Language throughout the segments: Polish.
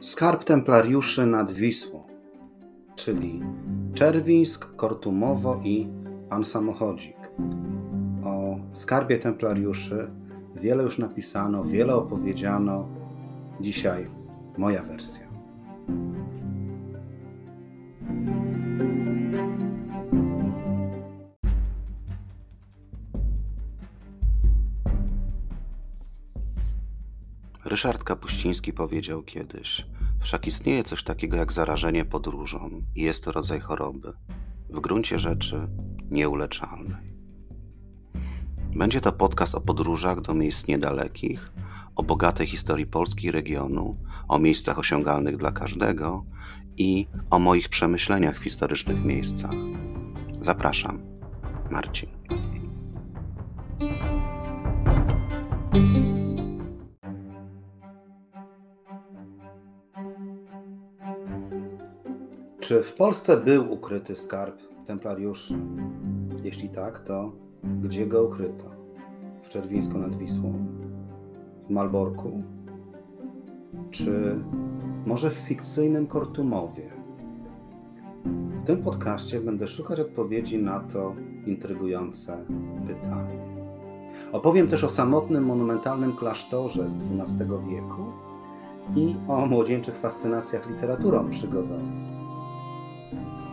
Skarb Templariuszy nad Wisłą, czyli Czerwińsk, Kortumowo i Pan Samochodzik. O skarbie Templariuszy wiele już napisano, wiele opowiedziano. Dzisiaj moja wersja. Ryszard Kapuściński powiedział kiedyś: Wszak istnieje coś takiego jak zarażenie podróżą i jest to rodzaj choroby, w gruncie rzeczy nieuleczalnej. Będzie to podcast o podróżach do miejsc niedalekich, o bogatej historii Polski regionu, o miejscach osiągalnych dla każdego i o moich przemyśleniach w historycznych miejscach. Zapraszam, Marcin. Czy w Polsce był ukryty skarb templariuszy? Jeśli tak, to gdzie go ukryto? W Czerwińsku nad Wisłą? W Malborku? Czy może w fikcyjnym Kortumowie? W tym podcaście będę szukać odpowiedzi na to intrygujące pytanie. Opowiem też o samotnym, monumentalnym klasztorze z XII wieku i o młodzieńczych fascynacjach literaturą przygodową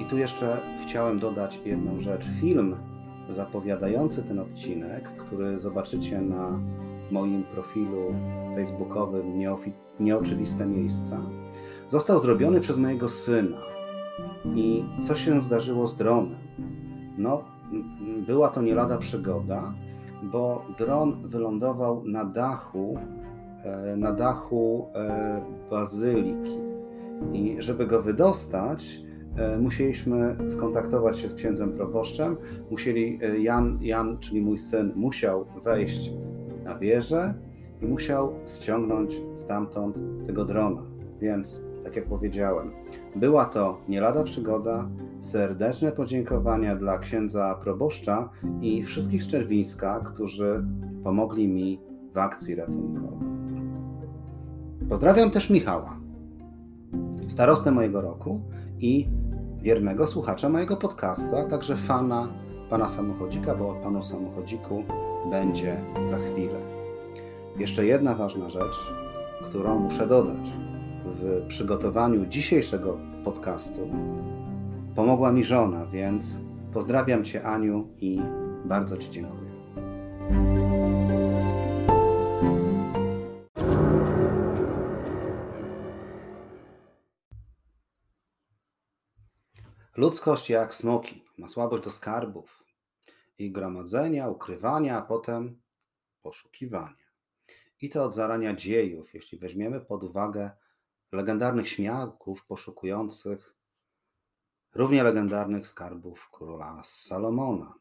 tu jeszcze chciałem dodać jedną rzecz. Film zapowiadający ten odcinek, który zobaczycie na moim profilu facebookowym Nieoczywiste Miejsca, został zrobiony przez mojego syna. I co się zdarzyło z dronem? No, była to nie lada przygoda, bo dron wylądował na dachu, e, na dachu e, bazyliki. I żeby go wydostać, musieliśmy skontaktować się z księdzem proboszczem. Musieli, e, Jan, Jan, czyli mój syn, musiał wejść na wieżę i musiał ściągnąć stamtąd tego drona. Więc, tak jak powiedziałem, była to nie lada przygoda. Serdeczne podziękowania dla księdza proboszcza i wszystkich z Czerwińska, którzy pomogli mi w akcji ratunkowej. Pozdrawiam też Michała, starostę mojego roku i wiernego słuchacza mojego podcastu, a także fana pana samochodzika, bo o panu samochodziku będzie za chwilę. Jeszcze jedna ważna rzecz, którą muszę dodać. W przygotowaniu dzisiejszego podcastu pomogła mi żona, więc pozdrawiam Cię, Aniu, i bardzo Ci dziękuję. Ludzkość jak smoki ma słabość do skarbów i gromadzenia, ukrywania, a potem poszukiwania. I to od zarania dziejów, jeśli weźmiemy pod uwagę legendarnych śmiałków poszukujących równie legendarnych skarbów króla Salomona.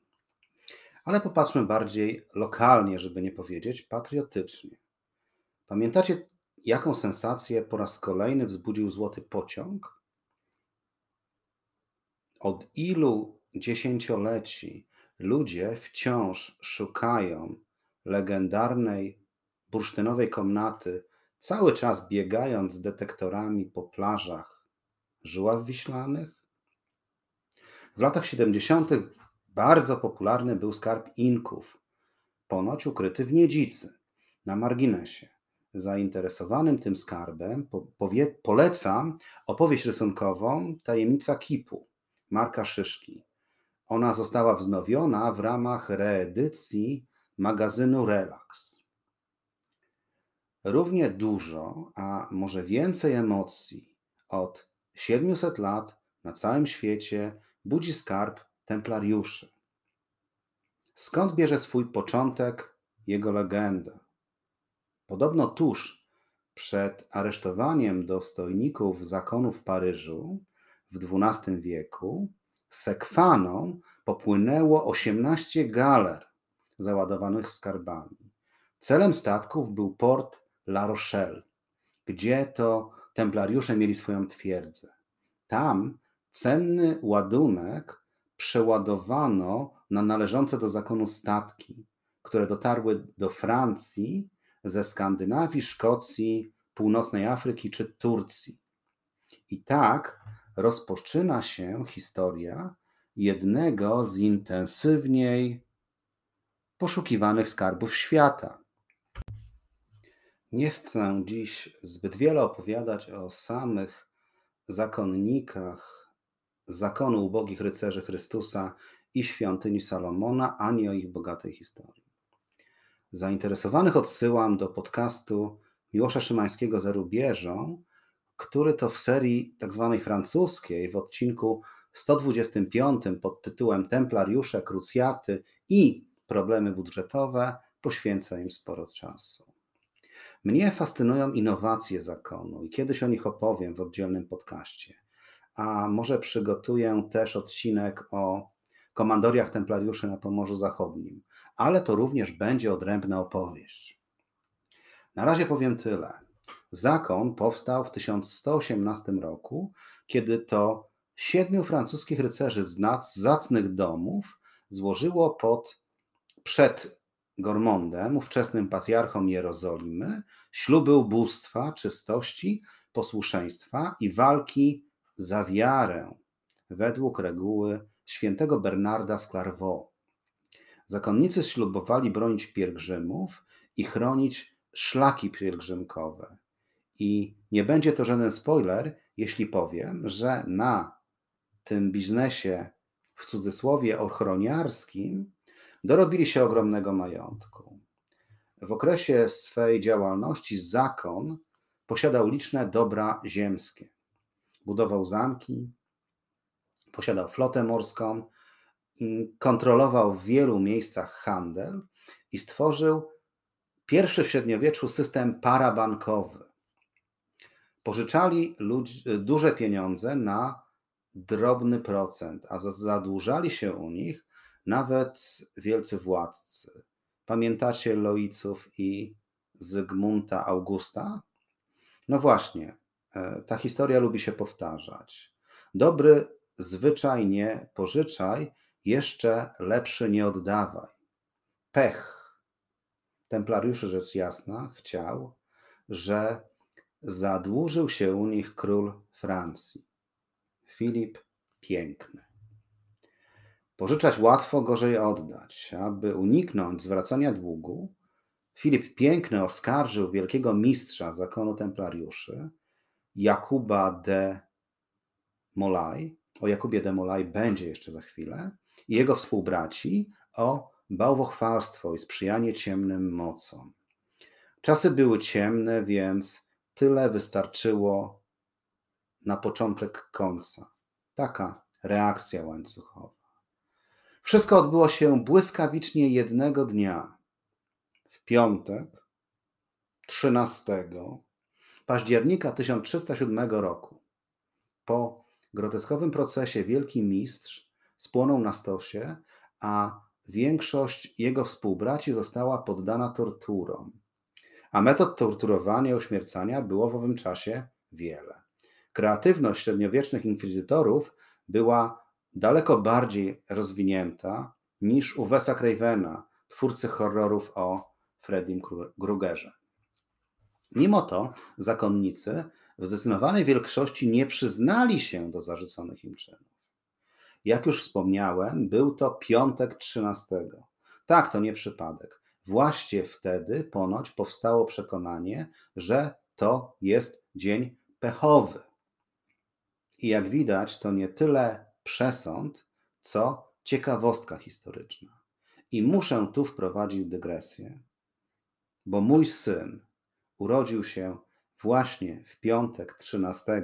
Ale popatrzmy bardziej lokalnie, żeby nie powiedzieć patriotycznie. Pamiętacie, jaką sensację po raz kolejny wzbudził złoty pociąg? Od ilu dziesięcioleci ludzie wciąż szukają legendarnej bursztynowej komnaty, cały czas biegając detektorami po plażach żuław wiślanych? W latach 70. bardzo popularny był skarb Inków, ponoć ukryty w Niedzicy, na marginesie. Zainteresowanym tym skarbem polecam opowieść rysunkową Tajemnica Kipu Marka Szyszki. Ona została wznowiona w ramach reedycji magazynu Relax. Równie dużo, a może więcej emocji od 700 lat na całym świecie budzi skarb templariuszy. Skąd bierze swój początek jego legenda? Podobno tuż przed aresztowaniem dostojników zakonu w Paryżu w XII wieku sekwaną popłynęło 18 galer załadowanych skarbami. Celem statków był port La Rochelle, gdzie to templariusze mieli swoją twierdzę. Tam cenny ładunek przeładowano na należące do zakonu statki, które dotarły do Francji ze Skandynawii, Szkocji, północnej Afryki czy Turcji. I tak rozpoczyna się historia jednego z intensywniej poszukiwanych skarbów świata. Nie chcę dziś zbyt wiele opowiadać o samych zakonnikach zakonu ubogich rycerzy Chrystusa i świątyni Salomona, ani o ich bogatej historii. Zainteresowanych odsyłam do podcastu Miłosza Szymańskiego za rubieżą, który to w serii tak zwanej francuskiej w odcinku 125 pod tytułem Templariusze, krucjaty i problemy budżetowe poświęca im sporo czasu. Mnie fascynują innowacje zakonu i kiedyś o nich opowiem w oddzielnym podcaście. A może przygotuję też odcinek o komandoriach templariuszy na Pomorzu Zachodnim, ale to również będzie odrębna opowieść. Na razie powiem tyle. Zakon powstał w 1118 roku, kiedy to siedmiu francuskich rycerzy z zacnych domów złożyło pod przed Gormondem, ówczesnym patriarchą Jerozolimy, śluby ubóstwa, czystości, posłuszeństwa i walki za wiarę według reguły świętego Bernarda z Clairvaux. Zakonnicy ślubowali bronić pielgrzymów i chronić szlaki pielgrzymkowe. I nie będzie to żaden spoiler, jeśli powiem, że na tym biznesie w cudzysłowie ochroniarskim dorobili się ogromnego majątku. W okresie swej działalności zakon posiadał liczne dobra ziemskie. Budował zamki, posiadał flotę morską, kontrolował w wielu miejscach handel i stworzył pierwszy w średniowieczu system parabankowy. Pożyczali ludzi, duże pieniądze na drobny procent, a zadłużali się u nich nawet wielcy władcy. Pamiętacie Loiców i Zygmunta Augusta? No właśnie, e, ta historia lubi się powtarzać. Dobry zwyczaj nie pożyczaj, jeszcze lepszy nie oddawaj. Pech. Templariuszy rzecz jasna chciał, że zadłużył się u nich król Francji, Filip Piękny. Pożyczać łatwo, gorzej oddać. Aby uniknąć zwracania długu, Filip Piękny oskarżył wielkiego mistrza zakonu templariuszy, Jakuba de Molay, o Jakubie de Molay będzie jeszcze za chwilę, i jego współbraci o bałwochwalstwo i sprzyjanie ciemnym mocom. Czasy były ciemne, więc tyle wystarczyło na początek końca. Taka reakcja łańcuchowa. Wszystko odbyło się błyskawicznie jednego dnia. W piątek, 13 października 1307 roku. Po groteskowym procesie Wielki Mistrz spłonął na stosie, a większość jego współbraci została poddana torturom. A metod torturowania i uśmiercania było w owym czasie wiele. Kreatywność średniowiecznych inkwizytorów była daleko bardziej rozwinięta niż u Wesa Cravena, twórcy horrorów o Freddym Krugerze. Mimo to zakonnicy w zdecydowanej większości nie przyznali się do zarzuconych im czynów. Jak już wspomniałem, był to piątek 13. Tak, to nie przypadek. Właśnie wtedy ponoć powstało przekonanie, że to jest dzień pechowy. I jak widać, to nie tyle przesąd, co ciekawostka historyczna. I muszę tu wprowadzić dygresję, bo mój syn urodził się właśnie w piątek 13,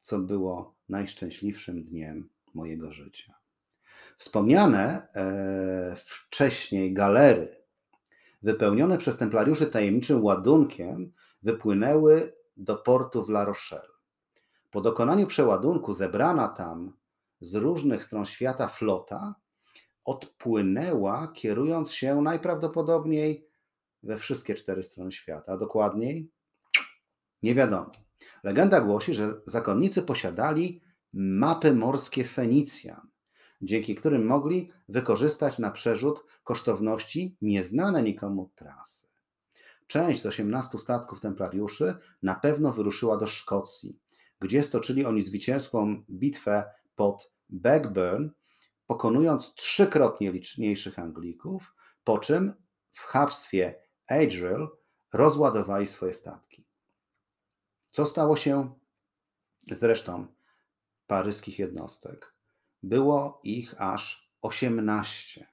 co było najszczęśliwszym dniem mojego życia. Wspomniane e, wcześniej galery, wypełnione przez templariuszy tajemniczym ładunkiem, wypłynęły do portu w La Rochelle. Po dokonaniu przeładunku zebrana tam z różnych stron świata flota odpłynęła, kierując się najprawdopodobniej we wszystkie cztery strony świata, a dokładniej nie wiadomo. Legenda głosi, że zakonnicy posiadali mapy morskie Fenicjan, dzięki którym mogli wykorzystać na przerzut kosztowności nieznane nikomu trasy. część z 18 statków templariuszy na pewno wyruszyła do Szkocji, gdzie stoczyli oni zwycięską bitwę pod Backburn, pokonując trzykrotnie liczniejszych Anglików, po czym w hrabstwie Adriel rozładowali swoje statki. Co stało się z resztą paryskich jednostek? Było ich aż 18.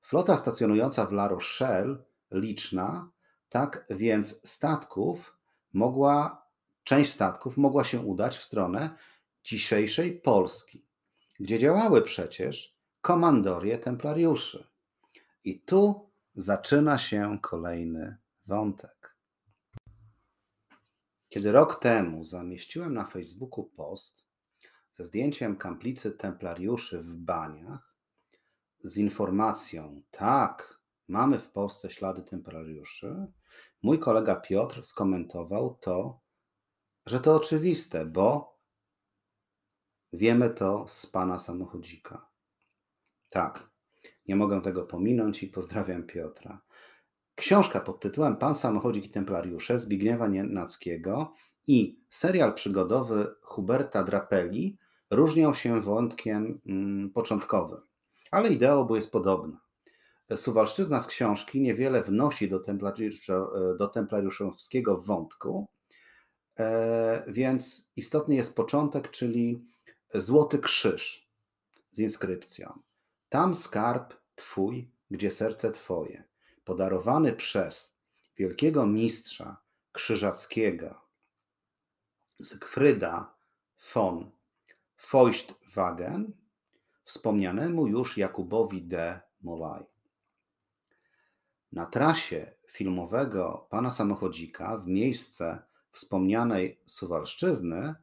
Flota stacjonująca w La Rochelle liczna, tak więc statków mogła, część statków mogła się udać w stronę dzisiejszej Polski, gdzie działały przecież komandorie templariuszy. I tu zaczyna się kolejny wątek. Kiedy rok temu zamieściłem na Facebooku post ze zdjęciem kaplicy templariuszy w Baniach z informacją: tak, mamy w Polsce ślady templariuszy, mój kolega Piotr skomentował to, że to oczywiste, bo wiemy to z pana samochodzika. Tak, nie mogę tego pominąć i pozdrawiam Piotra. Książka pod tytułem Pan samochodzik i templariusze Zbigniewa Nienackiego i serial przygodowy Huberta Drapeli różnią się wątkiem mm, początkowym, ale idea obu jest podobna. Suwalszczyzna z książki niewiele wnosi do, do templariuszowskiego wątku, e, więc istotny jest początek, czyli złoty krzyż z inskrypcją. Tam skarb Twój, gdzie serce Twoje, podarowany przez wielkiego mistrza krzyżackiego Zygfryda von Feuchtwagen, wspomnianemu już Jakubowi de Molay. Na trasie filmowego Pana Samochodzika w miejsce wspomnianej Suwalszczyzny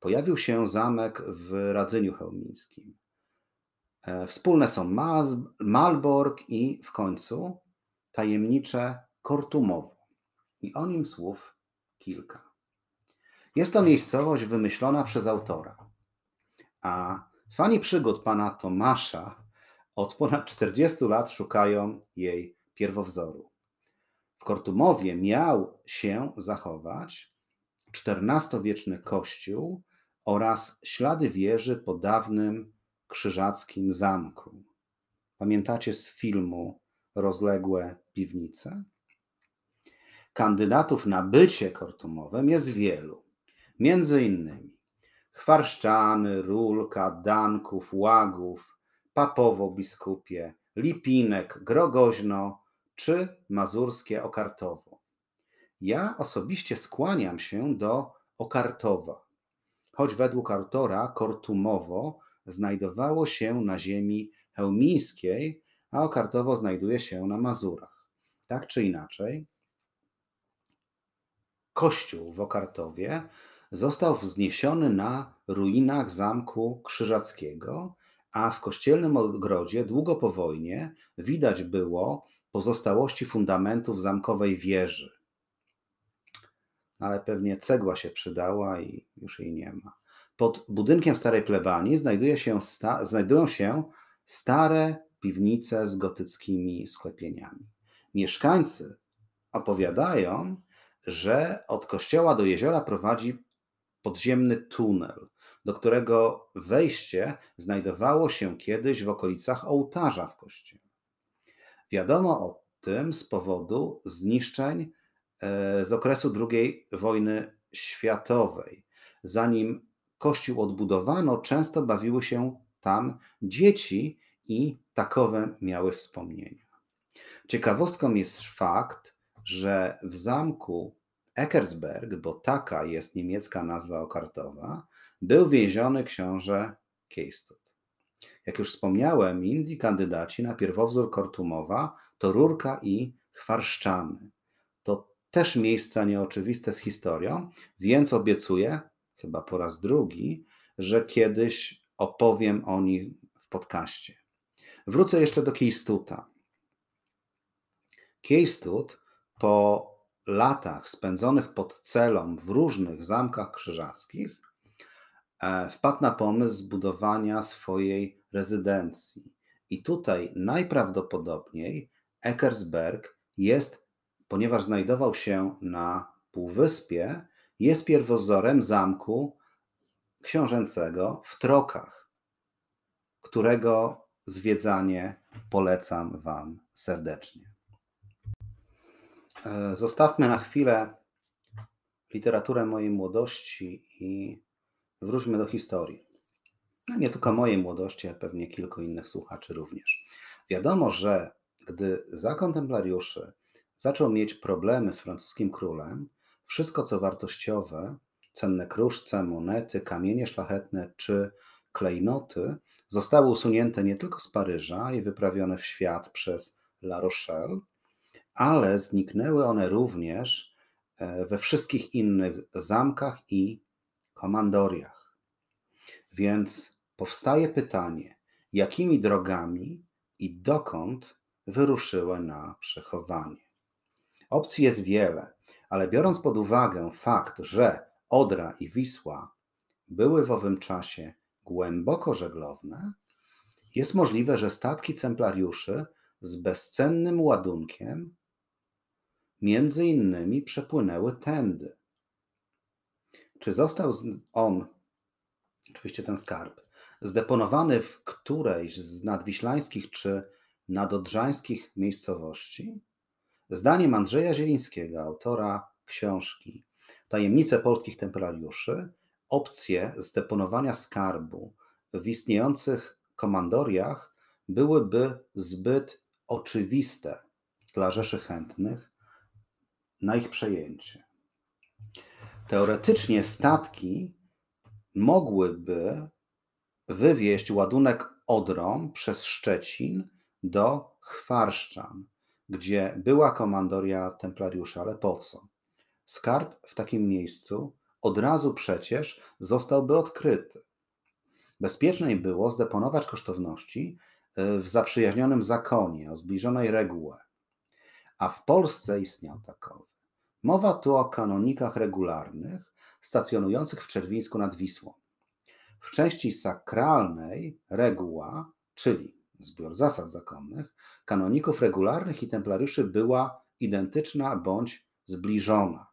pojawił się zamek w Radzyniu Chełmińskim. E, wspólne są Malbork i w końcu tajemnicze Kortumowo. I o nim słów kilka. Jest to miejscowość wymyślona przez autora, a fani przygód pana Tomasza od ponad 40 lat szukają jej pierwowzoru. W Kortumowie miał się zachować XIV-wieczny kościół oraz ślady wieży po dawnym krzyżackim zamku. Pamiętacie z filmu Rozległe piwnice? Kandydatów na bycie kortumowym jest wielu. Między innymi Chwarszczany, Rulka, Danków, Łagów, Papowo biskupie, Lipinek, Grogoźno czy mazurskie Okartowo. Ja osobiście skłaniam się do Okartowa, choć według autora Kortumowo znajdowało się na ziemi chełmińskiej, a Okartowo znajduje się na Mazurach. Tak czy inaczej, kościół w Okartowie został wzniesiony na ruinach zamku krzyżackiego, a w kościelnym ogrodzie długo po wojnie widać było pozostałości fundamentów zamkowej wieży. Ale pewnie cegła się przydała i już jej nie ma. Pod budynkiem starej plebanii znajduje się sta- znajdują się stare piwnice z gotyckimi sklepieniami. Mieszkańcy opowiadają, że od kościoła do jeziora prowadzi podziemny tunel, do którego wejście znajdowało się kiedyś w okolicach ołtarza w kościele. Wiadomo o tym z powodu zniszczeń e, z okresu II wojny światowej. Zanim kościół odbudowano, często bawiły się tam dzieci i takowe miały wspomnienia. Ciekawostką jest fakt, że w zamku Eckersberg, bo taka jest niemiecka nazwa okartowa, był więziony książę Kiejstot. Jak już wspomniałem, inni kandydaci na pierwowzór Kortumowa to Rurka i Chwarszczany. To też miejsca nieoczywiste z historią, więc obiecuję, chyba po raz drugi, że kiedyś opowiem o nich w podcaście. Wrócę jeszcze do Kiejstuta. Kiejstut po latach spędzonych pod celą w różnych zamkach krzyżackich e, wpadł na pomysł zbudowania swojej rezydencji. I tutaj najprawdopodobniej Eckersberg jest ponieważ znajdował się na półwyspie, jest pierwowzorem zamku książęcego w Trokach, którego zwiedzanie polecam Wam serdecznie. E, zostawmy na chwilę literaturę mojej młodości i wróćmy do historii. No nie tylko mojej młodości, a pewnie kilku innych słuchaczy również. Wiadomo, że gdy zakon templariuszy zaczął mieć problemy z francuskim królem, wszystko co wartościowe, cenne kruszce, monety, kamienie szlachetne czy klejnoty zostały usunięte nie tylko z Paryża i wyprawione w świat przez La Rochelle, ale zniknęły one również e, we wszystkich innych zamkach i komandoriach. Więc powstaje pytanie, jakimi drogami i dokąd wyruszyły na przechowanie. Opcji jest wiele, ale biorąc pod uwagę fakt, że Odra i Wisła były w owym czasie głęboko żeglowne, jest możliwe, że statki templariuszy z bezcennym ładunkiem między innymi przepłynęły tędy. Czy został on, oczywiście ten skarb, zdeponowany w którejś z nadwiślańskich czy nadodrzańskich miejscowości? Zdaniem Andrzeja Zielińskiego, autora książki Tajemnice polskich templariuszy, opcje zdeponowania skarbu w istniejących komandoriach byłyby zbyt oczywiste dla rzeszy chętnych na ich przejęcie. Teoretycznie statki mogłyby wywieźć ładunek Odrą przez Szczecin do Chwarszczan, gdzie była komandoria templariusza, ale po co? Skarb w takim miejscu od razu przecież zostałby odkryty. Bezpieczniej było zdeponować kosztowności e, w zaprzyjaźnionym zakonie o zbliżonej regułę, a w Polsce istniał takowy. Mowa tu o kanonikach regularnych stacjonujących w Czerwińsku nad Wisłą. W części sakralnej reguła, czyli zbiór zasad zakonnych, kanoników regularnych i templariuszy była identyczna bądź zbliżona.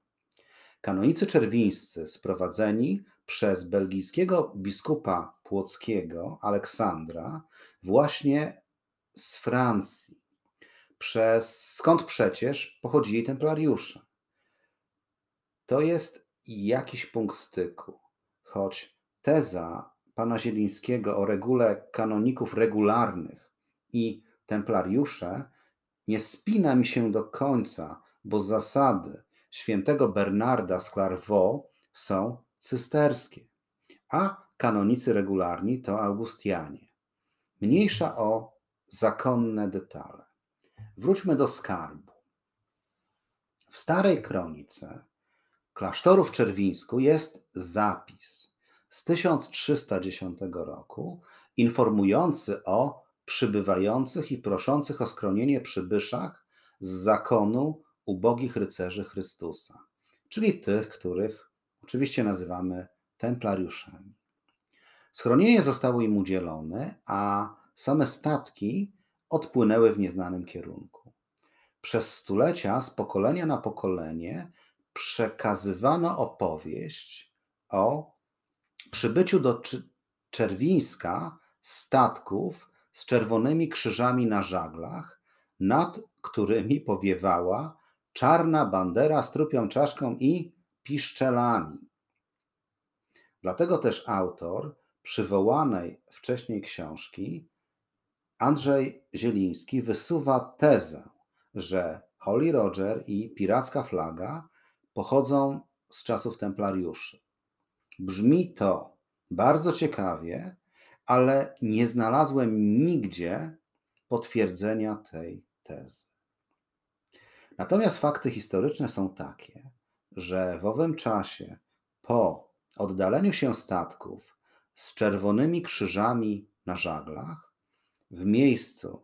Kanonicy czerwińscy sprowadzeni przez belgijskiego biskupa płockiego Aleksandra właśnie z Francji, przez, skąd przecież pochodzili templariusze. To jest jakiś punkt styku, choć teza pana Zielińskiego o regule kanoników regularnych i templariusze nie spina mi się do końca, bo zasady świętego Bernarda z Clairvaux są cysterskie, a kanonicy regularni to Augustianie. Mniejsza o zakonne detale. Wróćmy do skarbu. W starej kronice klasztoru w Czerwińsku jest zapis z 1310 roku informujący o przybywających i proszących o skronienie przybyszach z zakonu ubogich rycerzy Chrystusa, czyli tych, których oczywiście nazywamy templariuszami. Schronienie zostało im udzielone, a same statki odpłynęły w nieznanym kierunku. Przez stulecia, z pokolenia na pokolenie, przekazywano opowieść o przybyciu do Czerwińska statków z czerwonymi krzyżami na żaglach, nad którymi powiewała czarna bandera z trupią czaszką i piszczelami. Dlatego też autor przywołanej wcześniej książki, Andrzej Zieliński, wysuwa tezę, że Holly Roger i piracka flaga pochodzą z czasów templariuszy. Brzmi to bardzo ciekawie, ale nie znalazłem nigdzie potwierdzenia tej tezy. Natomiast fakty historyczne są takie, że w owym czasie, po oddaleniu się statków z czerwonymi krzyżami na żaglach, w miejscu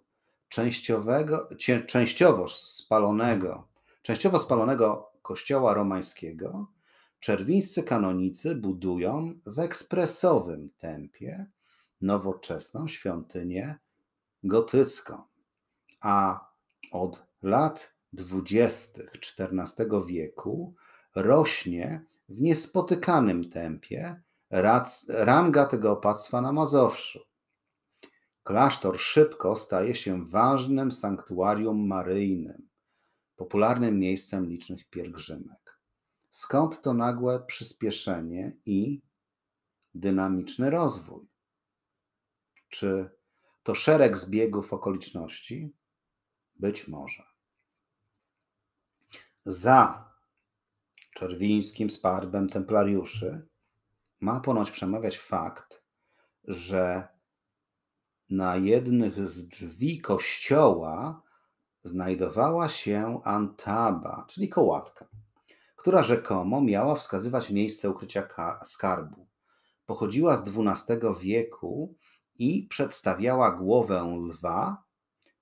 częściowego, częściowo spalonego, częściowo spalonego kościoła romańskiego, czerwińscy kanonicy budują w ekspresowym tempie nowoczesną świątynię gotycką, a od lat XX XIV wieku rośnie w niespotykanym tempie ranga tego opactwa na Mazowszu. Klasztor szybko staje się ważnym sanktuarium maryjnym, popularnym miejscem licznych pielgrzymek. Skąd to nagłe przyspieszenie i dynamiczny rozwój? Czy to szereg zbiegów okoliczności? Być może. Za czerwińskim sparbem templariuszy ma ponoć przemawiać fakt, że na jednych z drzwi kościoła znajdowała się antaba, czyli kołatka, która rzekomo miała wskazywać miejsce ukrycia skarbu. Pochodziła z XII wieku i przedstawiała głowę lwa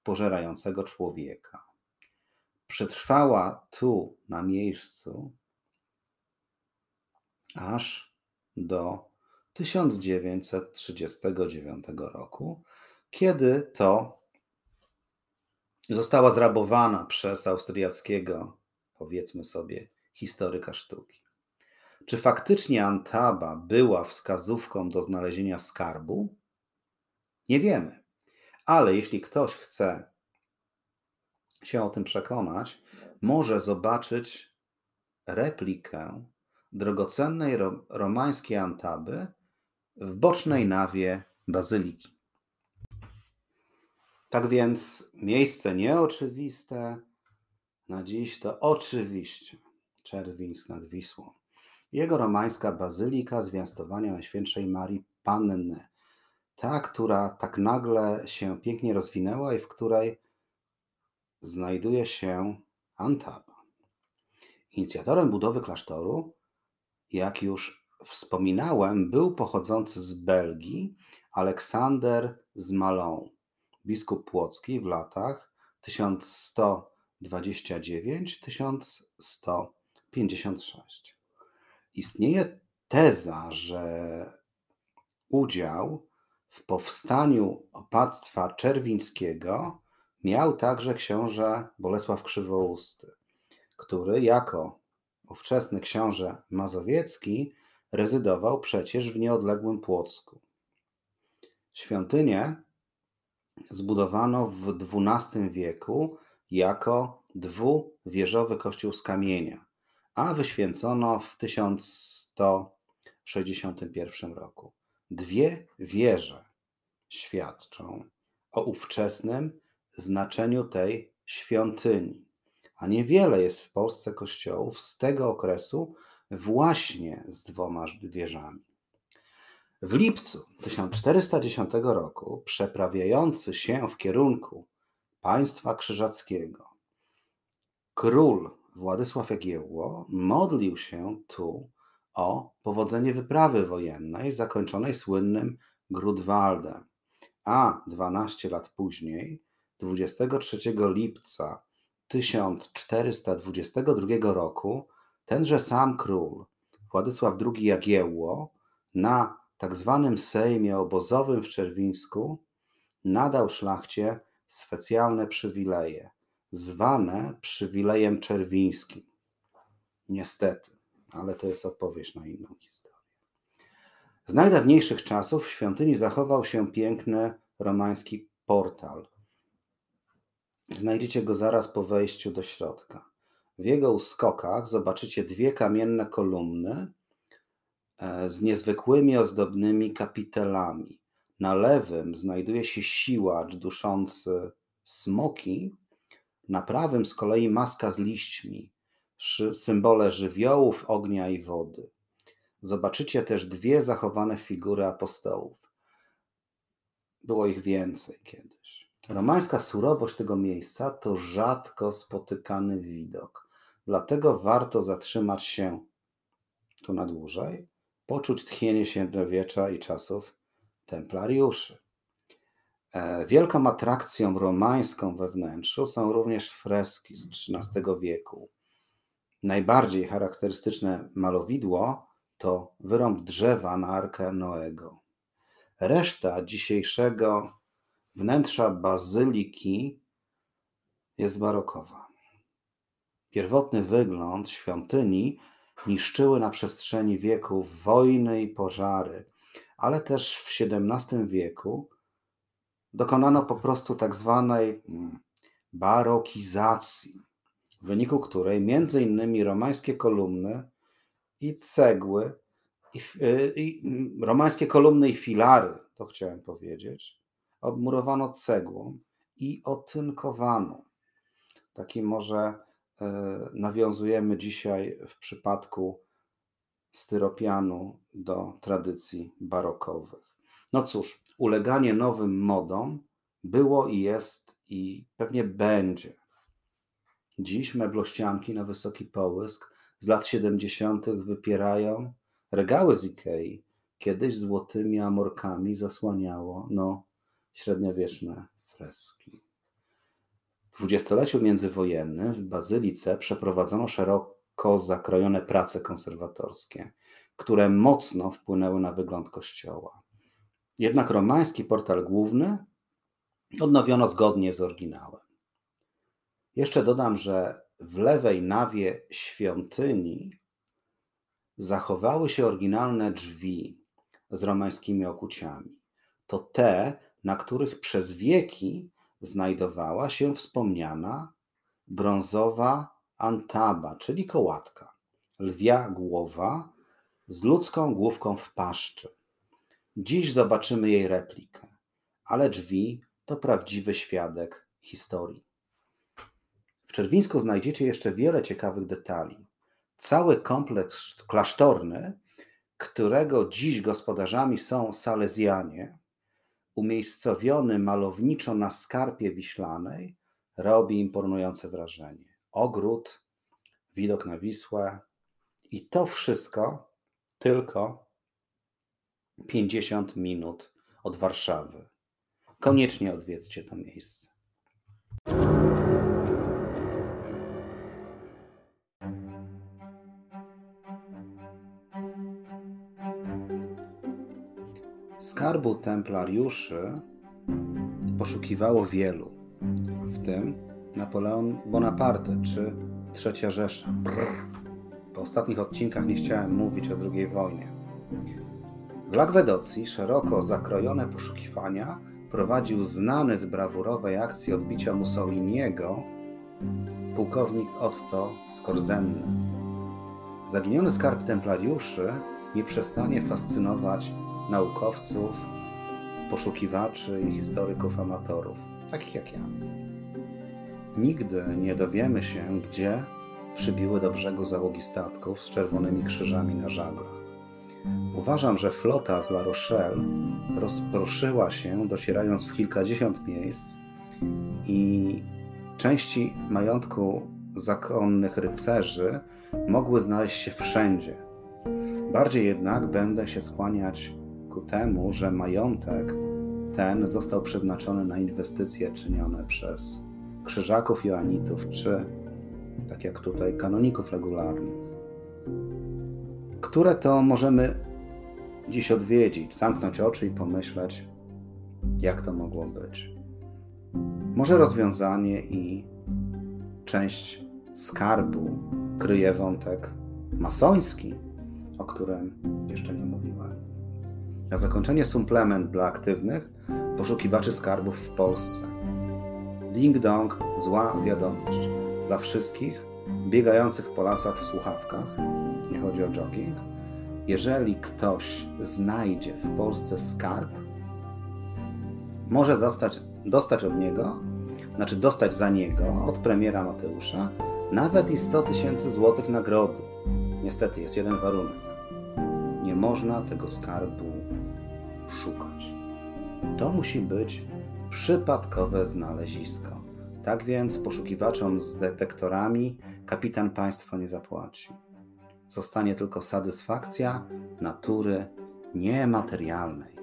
pożerającego człowieka. Przetrwała tu na miejscu aż do 1939 roku, kiedy to została zrabowana przez austriackiego, powiedzmy sobie, historyka sztuki. Czy faktycznie Antaba była wskazówką do znalezienia skarbu? Nie wiemy. Ale jeśli ktoś chce się o tym przekonać, może zobaczyć replikę drogocennej romańskiej Antaby w bocznej nawie bazyliki. Tak więc miejsce nieoczywiste na dziś to oczywiście Czerwińsk nad Wisłą. Jego romańska bazylika zwiastowania Najświętszej Marii Panny, ta, która tak nagle się pięknie rozwinęła i w której znajduje się Antaba. Inicjatorem budowy klasztoru, jak już wspominałem, był pochodzący z Belgii Aleksander z Malą, biskup płocki w latach 1129-1156. Istnieje teza, że udział w powstaniu opactwa czerwińskiego miał także książę Bolesław Krzywousty, który jako ówczesny książę mazowiecki rezydował przecież w nieodległym Płocku. Świątynię zbudowano w XII wieku jako dwuwieżowy kościół z kamienia, a wyświęcono w 1161 roku. Dwie wieże świadczą o ówczesnym znaczeniu tej świątyni, a niewiele jest w Polsce kościołów z tego okresu właśnie z dwoma wieżami. W lipcu 1410 roku, przeprawiający się w kierunku państwa krzyżackiego, król Władysław Jagiełło modlił się tu o powodzenie wyprawy wojennej zakończonej słynnym Grudwaldem, a 12 lat później, 23 lipca 1422 roku, tenże sam król Władysław II Jagiełło na tak zwanym Sejmie Obozowym w Czerwińsku nadał szlachcie specjalne przywileje, zwane przywilejem czerwińskim. Niestety, ale to jest opowieść na inną historię. Z najdawniejszych czasów w świątyni zachował się piękny romański portal. Znajdziecie go zaraz po wejściu do środka. W jego uskokach zobaczycie dwie kamienne kolumny E, z niezwykłymi ozdobnymi kapitelami. Na lewym znajduje się siłacz duszący smoki, na prawym z kolei maska z liśćmi, symbole żywiołów, ognia i wody. Zobaczycie też dwie zachowane figury apostołów. Było ich więcej kiedyś. Romańska surowość tego miejsca to rzadko spotykany widok. Dlatego warto zatrzymać się tu na dłużej poczuć tchnienie średniowiecza i czasów templariuszy. E, wielką atrakcją romańską we wnętrzu są również freski z XIII wieku. Najbardziej charakterystyczne malowidło to wyrąb drzewa na Arkę Noego. Reszta dzisiejszego wnętrza bazyliki jest barokowa. Pierwotny wygląd świątyni niszczyły na przestrzeni wieków wojny i pożary, ale też w XVII wieku dokonano po prostu tak zwanej mm, barokizacji, w wyniku której między innymi romańskie kolumny i cegły, i, y, i, mm, romańskie kolumny i filary, to chciałem powiedzieć, obmurowano cegłą i otynkowano. Taki może nawiązujemy dzisiaj w przypadku styropianu do tradycji barokowych. No cóż, uleganie nowym modom było i jest i pewnie będzie. Dziś meblościanki na wysoki połysk z lat 70. wypierają regały z Ikei. Kiedyś złotymi amorkami zasłaniało, no, średniowieczne freski. Dwudziestoleciu międzywojennym w Bazylice przeprowadzono szeroko zakrojone prace konserwatorskie, które mocno wpłynęły na wygląd kościoła. Jednak romański portal główny odnowiono zgodnie z oryginałem. Jeszcze dodam, że w lewej nawie świątyni zachowały się oryginalne drzwi z romańskimi okuciami. To te, na których przez wieki znajdowała się wspomniana brązowa antaba, czyli kołatka, lwia głowa z ludzką główką w paszczy. Dziś zobaczymy jej replikę, ale drzwi to prawdziwy świadek historii. W Czerwińsku znajdziecie jeszcze wiele ciekawych detali. Cały kompleks klasztorny, którego dziś gospodarzami są Salezjanie, umiejscowiony malowniczo na skarpie wiślanej, robi imponujące wrażenie. Ogród, widok na Wisłę i to wszystko tylko 50 minut od Warszawy. Koniecznie odwiedzcie to miejsce. Skarbu templariuszy poszukiwało wielu, w tym Napoleon Bonaparte czy Trzecia Rzesza. Brrr. Po ostatnich odcinkach nie chciałem mówić o II wojnie. W Lagwedocji szeroko zakrojone poszukiwania prowadził znany z brawurowej akcji odbicia Mussoliniego pułkownik Otto Skorzenny. Zaginiony skarb templariuszy nie przestanie fascynować naukowców, poszukiwaczy i historyków amatorów, takich jak ja. Nigdy nie dowiemy się, gdzie przybiły do brzegu załogi statków z czerwonymi krzyżami na żaglach. Uważam, że flota z La Rochelle rozproszyła się, docierając w kilkadziesiąt miejsc i części majątku zakonnych rycerzy mogły znaleźć się wszędzie. Bardziej jednak będę się skłaniać ku temu, że majątek ten został przeznaczony na inwestycje czynione przez krzyżaków joanitów, czy tak jak tutaj kanoników regularnych, które to możemy dziś odwiedzić, zamknąć oczy i pomyśleć, jak to mogło być. Może rozwiązanie i część skarbu kryje wątek masoński, o którym jeszcze nie mówiłem. Na zakończenie suplement dla aktywnych poszukiwaczy skarbów w Polsce. Ding dong, zła wiadomość dla wszystkich biegających po lasach w słuchawkach. Nie chodzi o jogging. Jeżeli ktoś znajdzie w Polsce skarb, może dostać, dostać od niego, znaczy dostać za niego od premiera Mateusza nawet i 100 tysięcy złotych nagrody. Niestety jest jeden warunek. Nie można tego skarbu szukać. To musi być przypadkowe znalezisko. Tak więc poszukiwaczom z detektorami kapitan państwo nie zapłaci. Zostanie tylko satysfakcja natury niematerialnej.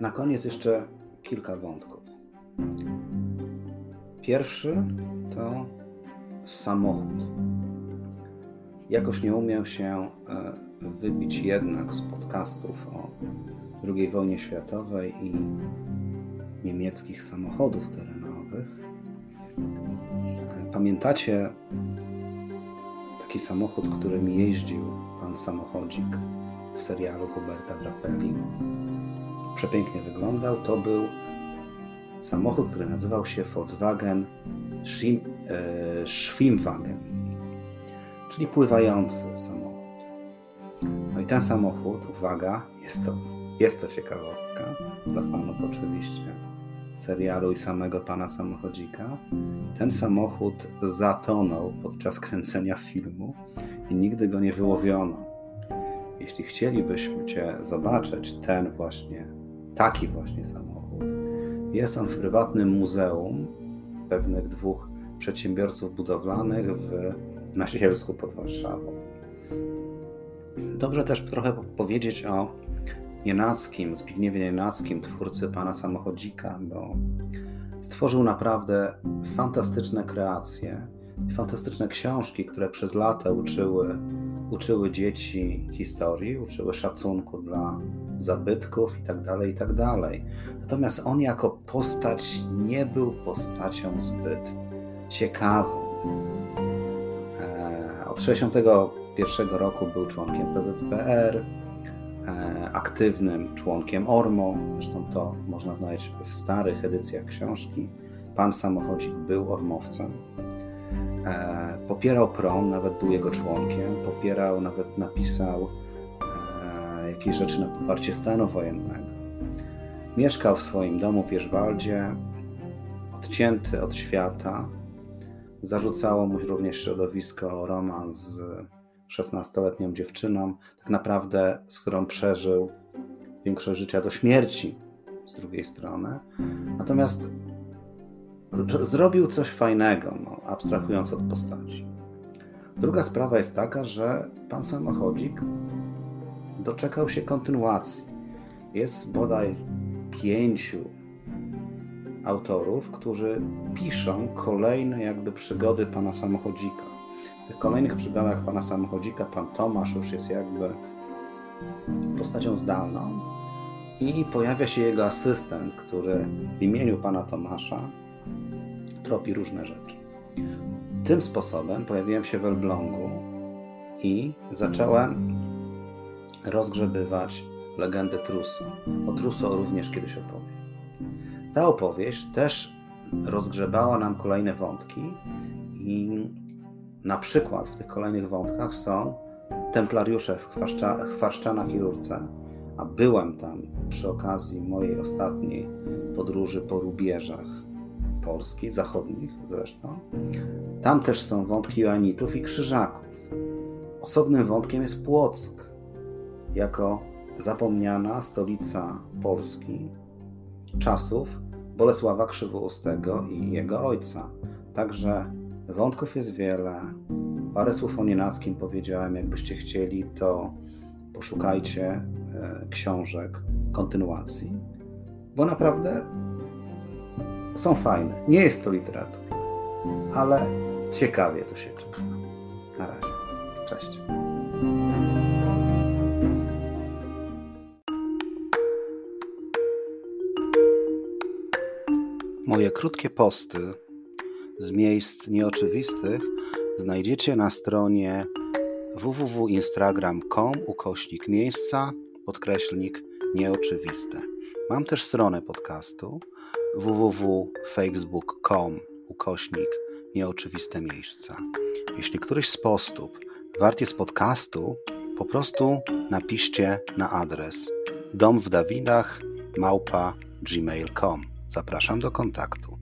Na koniec jeszcze kilka wątków. Pierwszy to samochód. jakoś nie umiał się e, wybić jednak z podcastów o II wojnie światowej i niemieckich samochodów terenowych. Pamiętacie taki samochód, którym jeździł pan samochodzik w serialu Huberta Drapeli? Przepięknie wyglądał. To był samochód, który nazywał się Volkswagen Schim, e, Schwimmwagen, czyli pływający samochód. No i ten samochód, uwaga, jest to, jest to ciekawostka, dla fanów oczywiście, serialu i samego pana samochodzika. Ten samochód zatonął podczas kręcenia filmu i nigdy go nie wyłowiono. Jeśli chcielibyście zobaczyć ten właśnie, taki właśnie samochód, jest on w prywatnym muzeum pewnych dwóch przedsiębiorców budowlanych w, na Sielsku pod Warszawą. Dobrze też trochę powiedzieć o Nienackim, Zbigniewie Nienackim, twórcy pana samochodzika, bo stworzył naprawdę fantastyczne kreacje, fantastyczne książki, które przez lata uczyły, uczyły dzieci historii, uczyły szacunku dla zabytków itd., tak itd. Tak Natomiast on jako postać nie był postacią zbyt ciekawą. E, od 1961 roku był członkiem PZPR, e, aktywnym członkiem ORMO, zresztą to można znaleźć w starych edycjach książki. Pan samochodzik był ormowcem. E, popierał PROM, nawet był jego członkiem, popierał, nawet napisał jakieś rzeczy na poparcie stanu wojennego. Mieszkał w swoim domu w Wierzwaldzie, odcięty od świata. Zarzucało mu również środowisko romans z 16-letnią dziewczyną, tak naprawdę z którą przeżył większość życia do śmierci z drugiej strony. Natomiast zrobił coś fajnego, no, abstrahując od postaci. Druga sprawa jest taka, że pan samochodzik doczekał się kontynuacji. Jest bodaj pięciu autorów, którzy piszą kolejne jakby przygody pana samochodzika. W tych kolejnych przygodach pana samochodzika pan Tomasz już jest jakby postacią zdalną i pojawia się jego asystent, który w imieniu pana Tomasza tropi różne rzeczy. Tym sposobem pojawiłem się w Elblągu i zacząłem rozgrzebywać legendę Truso. O Truso również kiedyś opowiem. Ta opowieść też rozgrzebała nam kolejne wątki i na przykład w tych kolejnych wątkach są templariusze w Chwarszczanach i Rurce, a byłem tam przy okazji mojej ostatniej podróży po rubieżach Polski, zachodnich zresztą. Tam też są wątki Joanitów i Krzyżaków. Osobnym wątkiem jest Płock, jako zapomniana stolica Polski czasów Bolesława Krzywoustego i jego ojca. Także wątków jest wiele. Parę słów o Nienackim powiedziałem. Jakbyście chcieli, to poszukajcie e, książek kontynuacji, bo naprawdę są fajne. Nie jest to literatura, ale ciekawie to się czyta. Na razie. Cześć. Moje krótkie posty z miejsc nieoczywistych znajdziecie na stronie www.instagram.com ukośnik miejsca podkreślnik nieoczywiste. Mam też stronę podcastu www.facebook.com ukośnik nieoczywiste miejsca. Jeśli któryś z postów wart jest podcastu, po prostu napiszcie na adres dom w Dawidach małpa gmail.com. Zapraszam do kontaktu.